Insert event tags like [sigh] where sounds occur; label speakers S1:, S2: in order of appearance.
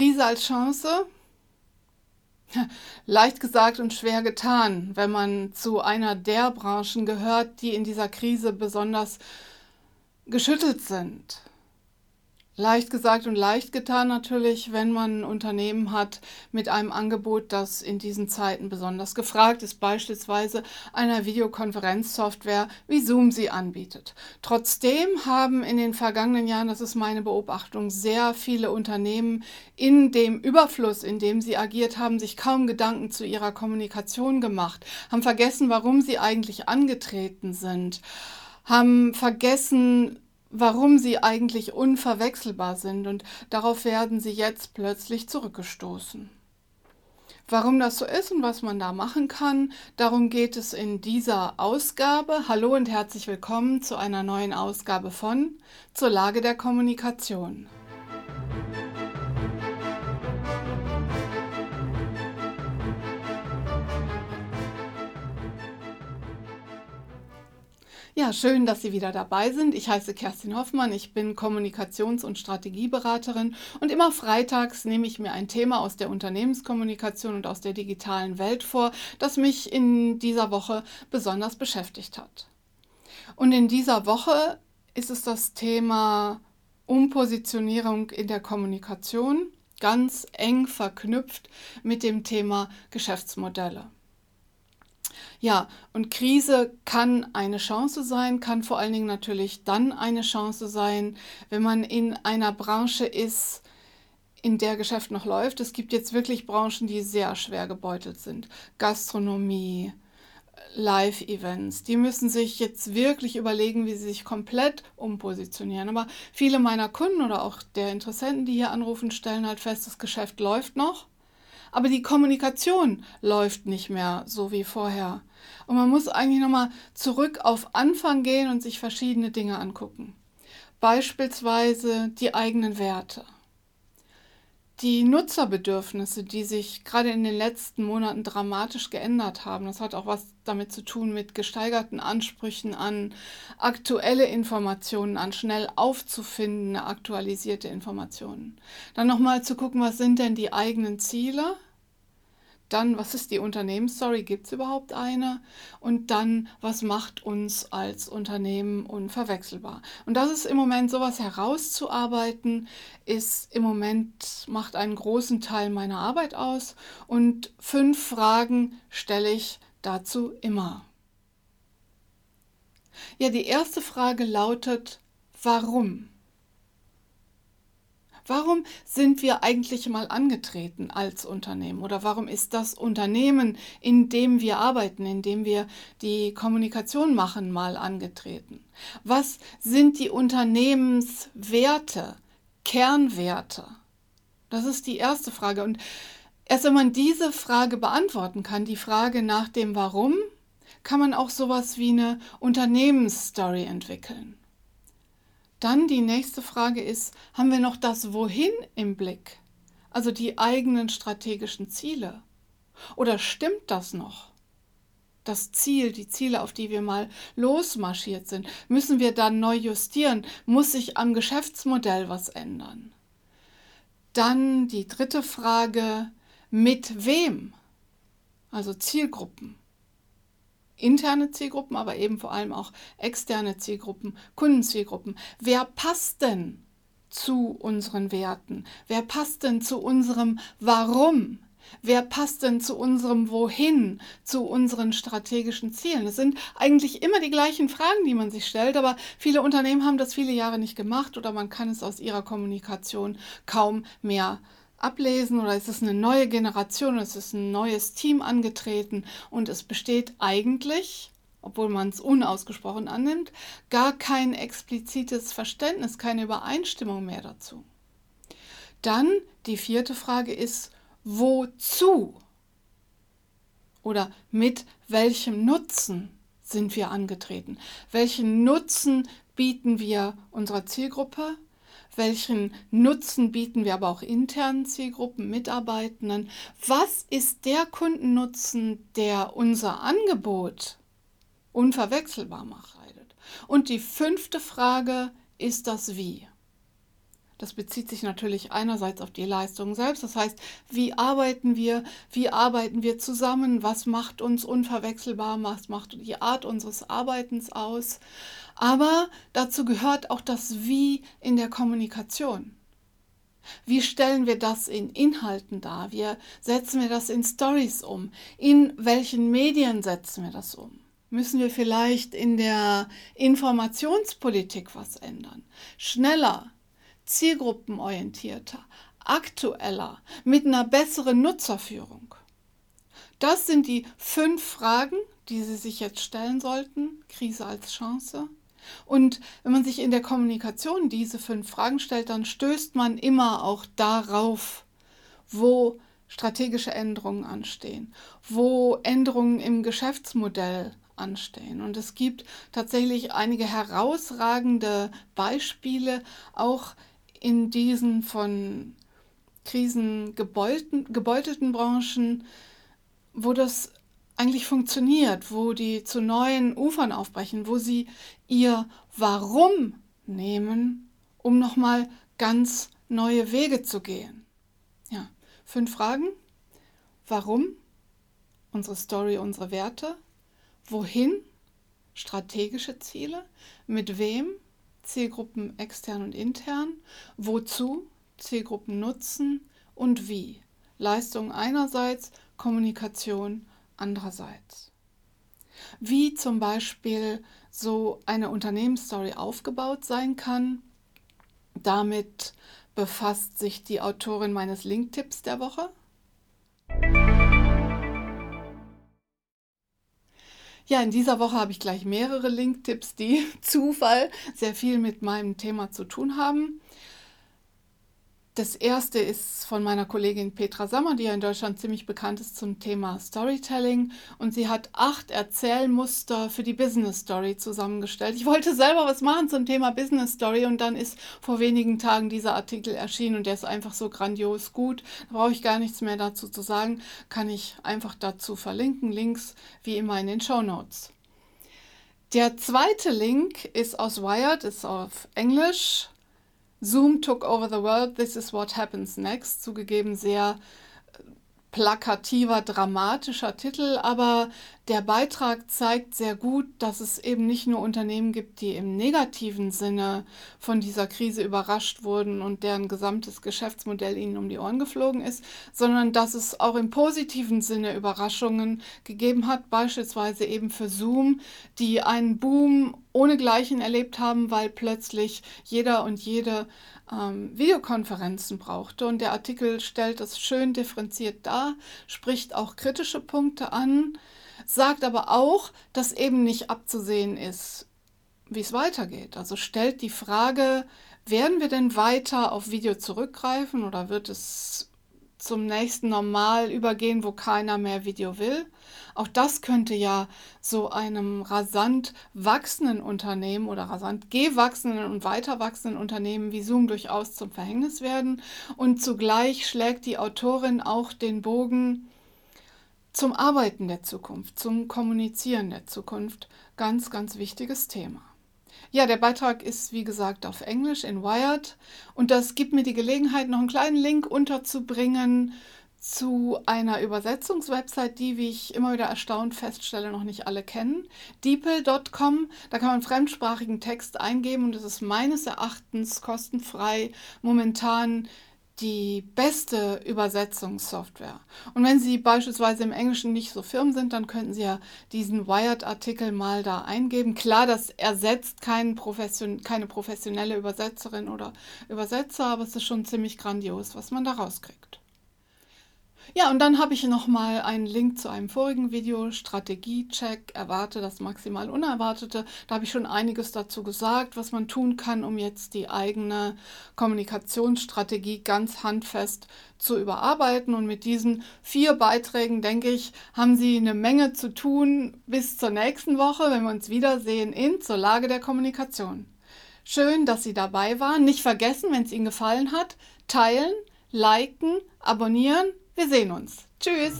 S1: Krise als Chance? Leicht gesagt und schwer getan, wenn man zu einer der Branchen gehört, die in dieser Krise besonders geschüttelt sind. Leicht gesagt und leicht getan natürlich, wenn man ein Unternehmen hat mit einem Angebot, das in diesen Zeiten besonders gefragt ist, beispielsweise einer Videokonferenzsoftware, wie Zoom sie anbietet. Trotzdem haben in den vergangenen Jahren, das ist meine Beobachtung, sehr viele Unternehmen in dem Überfluss, in dem sie agiert haben, sich kaum Gedanken zu ihrer Kommunikation gemacht, haben vergessen, warum sie eigentlich angetreten sind, haben vergessen, warum sie eigentlich unverwechselbar sind und darauf werden sie jetzt plötzlich zurückgestoßen. Warum das so ist und was man da machen kann, darum geht es in dieser Ausgabe. Hallo und herzlich willkommen zu einer neuen Ausgabe von Zur Lage der Kommunikation. Ja, schön, dass Sie wieder dabei sind. Ich heiße Kerstin Hoffmann, ich bin Kommunikations- und Strategieberaterin und immer freitags nehme ich mir ein Thema aus der Unternehmenskommunikation und aus der digitalen Welt vor, das mich in dieser Woche besonders beschäftigt hat. Und in dieser Woche ist es das Thema Umpositionierung in der Kommunikation, ganz eng verknüpft mit dem Thema Geschäftsmodelle. Ja, und Krise kann eine Chance sein, kann vor allen Dingen natürlich dann eine Chance sein, wenn man in einer Branche ist, in der Geschäft noch läuft. Es gibt jetzt wirklich Branchen, die sehr schwer gebeutelt sind. Gastronomie, Live-Events. Die müssen sich jetzt wirklich überlegen, wie sie sich komplett umpositionieren. Aber viele meiner Kunden oder auch der Interessenten, die hier anrufen, stellen halt fest, das Geschäft läuft noch. Aber die Kommunikation läuft nicht mehr so wie vorher. Und man muss eigentlich nochmal zurück auf Anfang gehen und sich verschiedene Dinge angucken. Beispielsweise die eigenen Werte. Die Nutzerbedürfnisse, die sich gerade in den letzten Monaten dramatisch geändert haben, das hat auch was damit zu tun mit gesteigerten Ansprüchen an aktuelle Informationen, an schnell aufzufindende, aktualisierte Informationen. Dann nochmal zu gucken, was sind denn die eigenen Ziele, dann, was ist die Unternehmensstory? Gibt es überhaupt eine? Und dann, was macht uns als Unternehmen unverwechselbar? Und das ist im Moment sowas herauszuarbeiten, ist im Moment, macht einen großen Teil meiner Arbeit aus. Und fünf Fragen stelle ich dazu immer. Ja, die erste Frage lautet, warum? Warum sind wir eigentlich mal angetreten als Unternehmen? Oder warum ist das Unternehmen, in dem wir arbeiten, in dem wir die Kommunikation machen, mal angetreten? Was sind die Unternehmenswerte, Kernwerte? Das ist die erste Frage. Und erst wenn man diese Frage beantworten kann, die Frage nach dem Warum, kann man auch sowas wie eine Unternehmensstory entwickeln. Dann die nächste Frage ist, haben wir noch das Wohin im Blick? Also die eigenen strategischen Ziele? Oder stimmt das noch? Das Ziel, die Ziele, auf die wir mal losmarschiert sind, müssen wir dann neu justieren? Muss sich am Geschäftsmodell was ändern? Dann die dritte Frage, mit wem? Also Zielgruppen interne Zielgruppen, aber eben vor allem auch externe Zielgruppen, Kundenzielgruppen. Wer passt denn zu unseren Werten? Wer passt denn zu unserem Warum? Wer passt denn zu unserem Wohin, zu unseren strategischen Zielen? Es sind eigentlich immer die gleichen Fragen, die man sich stellt, aber viele Unternehmen haben das viele Jahre nicht gemacht oder man kann es aus ihrer Kommunikation kaum mehr ablesen oder ist es eine neue Generation, es ist ein neues Team angetreten und es besteht eigentlich, obwohl man es unausgesprochen annimmt, gar kein explizites Verständnis, keine Übereinstimmung mehr dazu. Dann die vierte Frage ist, wozu oder mit welchem Nutzen sind wir angetreten? Welchen Nutzen bieten wir unserer Zielgruppe? Welchen Nutzen bieten wir aber auch internen Zielgruppen, Mitarbeitenden, was ist der Kundennutzen, der unser Angebot unverwechselbar macht. Und die fünfte Frage ist das Wie. Das bezieht sich natürlich einerseits auf die Leistung selbst, das heißt, wie arbeiten wir, wie arbeiten wir zusammen, was macht uns unverwechselbar, was macht die Art unseres Arbeitens aus. Aber dazu gehört auch das Wie in der Kommunikation. Wie stellen wir das in Inhalten dar? Wie setzen wir das in Stories um? In welchen Medien setzen wir das um? Müssen wir vielleicht in der Informationspolitik was ändern? Schneller, zielgruppenorientierter, aktueller, mit einer besseren Nutzerführung? Das sind die fünf Fragen, die Sie sich jetzt stellen sollten. Krise als Chance. Und wenn man sich in der Kommunikation diese fünf Fragen stellt, dann stößt man immer auch darauf, wo strategische Änderungen anstehen, wo Änderungen im Geschäftsmodell anstehen. Und es gibt tatsächlich einige herausragende Beispiele, auch in diesen von Krisen gebeutelten Branchen, wo das eigentlich funktioniert, wo die zu neuen Ufern aufbrechen, wo sie ihr Warum nehmen, um nochmal ganz neue Wege zu gehen. Ja, fünf Fragen. Warum? Unsere Story, unsere Werte. Wohin? Strategische Ziele. Mit wem? Zielgruppen extern und intern. Wozu? Zielgruppen nutzen. Und wie? Leistung einerseits, Kommunikation andererseits. Wie zum Beispiel so eine Unternehmensstory aufgebaut sein kann, damit befasst sich die Autorin meines Link-Tipps der Woche. Ja, in dieser Woche habe ich gleich mehrere Link-Tipps, die [laughs] Zufall sehr viel mit meinem Thema zu tun haben. Das erste ist von meiner Kollegin Petra Sammer, die ja in Deutschland ziemlich bekannt ist zum Thema Storytelling. Und sie hat acht Erzählmuster für die Business Story zusammengestellt. Ich wollte selber was machen zum Thema Business Story und dann ist vor wenigen Tagen dieser Artikel erschienen und der ist einfach so grandios gut. Da brauche ich gar nichts mehr dazu zu sagen. Kann ich einfach dazu verlinken. Links wie immer in den Show Notes. Der zweite Link ist aus Wired, ist auf Englisch Zoom took over the world, this is what happens next. Zugegeben sehr plakativer, dramatischer Titel, aber der Beitrag zeigt sehr gut, dass es eben nicht nur Unternehmen gibt, die im negativen Sinne von dieser Krise überrascht wurden und deren gesamtes Geschäftsmodell ihnen um die Ohren geflogen ist, sondern dass es auch im positiven Sinne Überraschungen gegeben hat, beispielsweise eben für Zoom, die einen Boom ohnegleichen erlebt haben, weil plötzlich jeder und jede ähm, Videokonferenzen brauchte. Und der Artikel stellt das schön differenziert dar, spricht auch kritische Punkte an, sagt aber auch, dass eben nicht abzusehen ist, wie es weitergeht. Also stellt die Frage, werden wir denn weiter auf Video zurückgreifen oder wird es zum nächsten Normal übergehen, wo keiner mehr Video will. Auch das könnte ja so einem rasant wachsenden Unternehmen oder rasant gewachsenen und weiter wachsenden Unternehmen wie Zoom durchaus zum Verhängnis werden. Und zugleich schlägt die Autorin auch den Bogen zum Arbeiten der Zukunft, zum Kommunizieren der Zukunft. Ganz, ganz wichtiges Thema. Ja, der Beitrag ist wie gesagt auf Englisch in Wired und das gibt mir die Gelegenheit, noch einen kleinen Link unterzubringen zu einer Übersetzungswebsite, die, wie ich immer wieder erstaunt feststelle, noch nicht alle kennen. Deeple.com, da kann man fremdsprachigen Text eingeben und es ist meines Erachtens kostenfrei momentan die beste Übersetzungssoftware. Und wenn Sie beispielsweise im Englischen nicht so firm sind, dann könnten Sie ja diesen Wired-Artikel mal da eingeben. Klar, das ersetzt kein Profession keine professionelle Übersetzerin oder Übersetzer, aber es ist schon ziemlich grandios, was man da rauskriegt. Ja, und dann habe ich noch mal einen Link zu einem vorigen Video, Strategiecheck, erwarte das maximal Unerwartete. Da habe ich schon einiges dazu gesagt, was man tun kann, um jetzt die eigene Kommunikationsstrategie ganz handfest zu überarbeiten. Und mit diesen vier Beiträgen, denke ich, haben Sie eine Menge zu tun bis zur nächsten Woche, wenn wir uns wiedersehen in zur Lage der Kommunikation. Schön, dass Sie dabei waren. Nicht vergessen, wenn es Ihnen gefallen hat, teilen, liken, abonnieren wir sehen uns. Tschüss.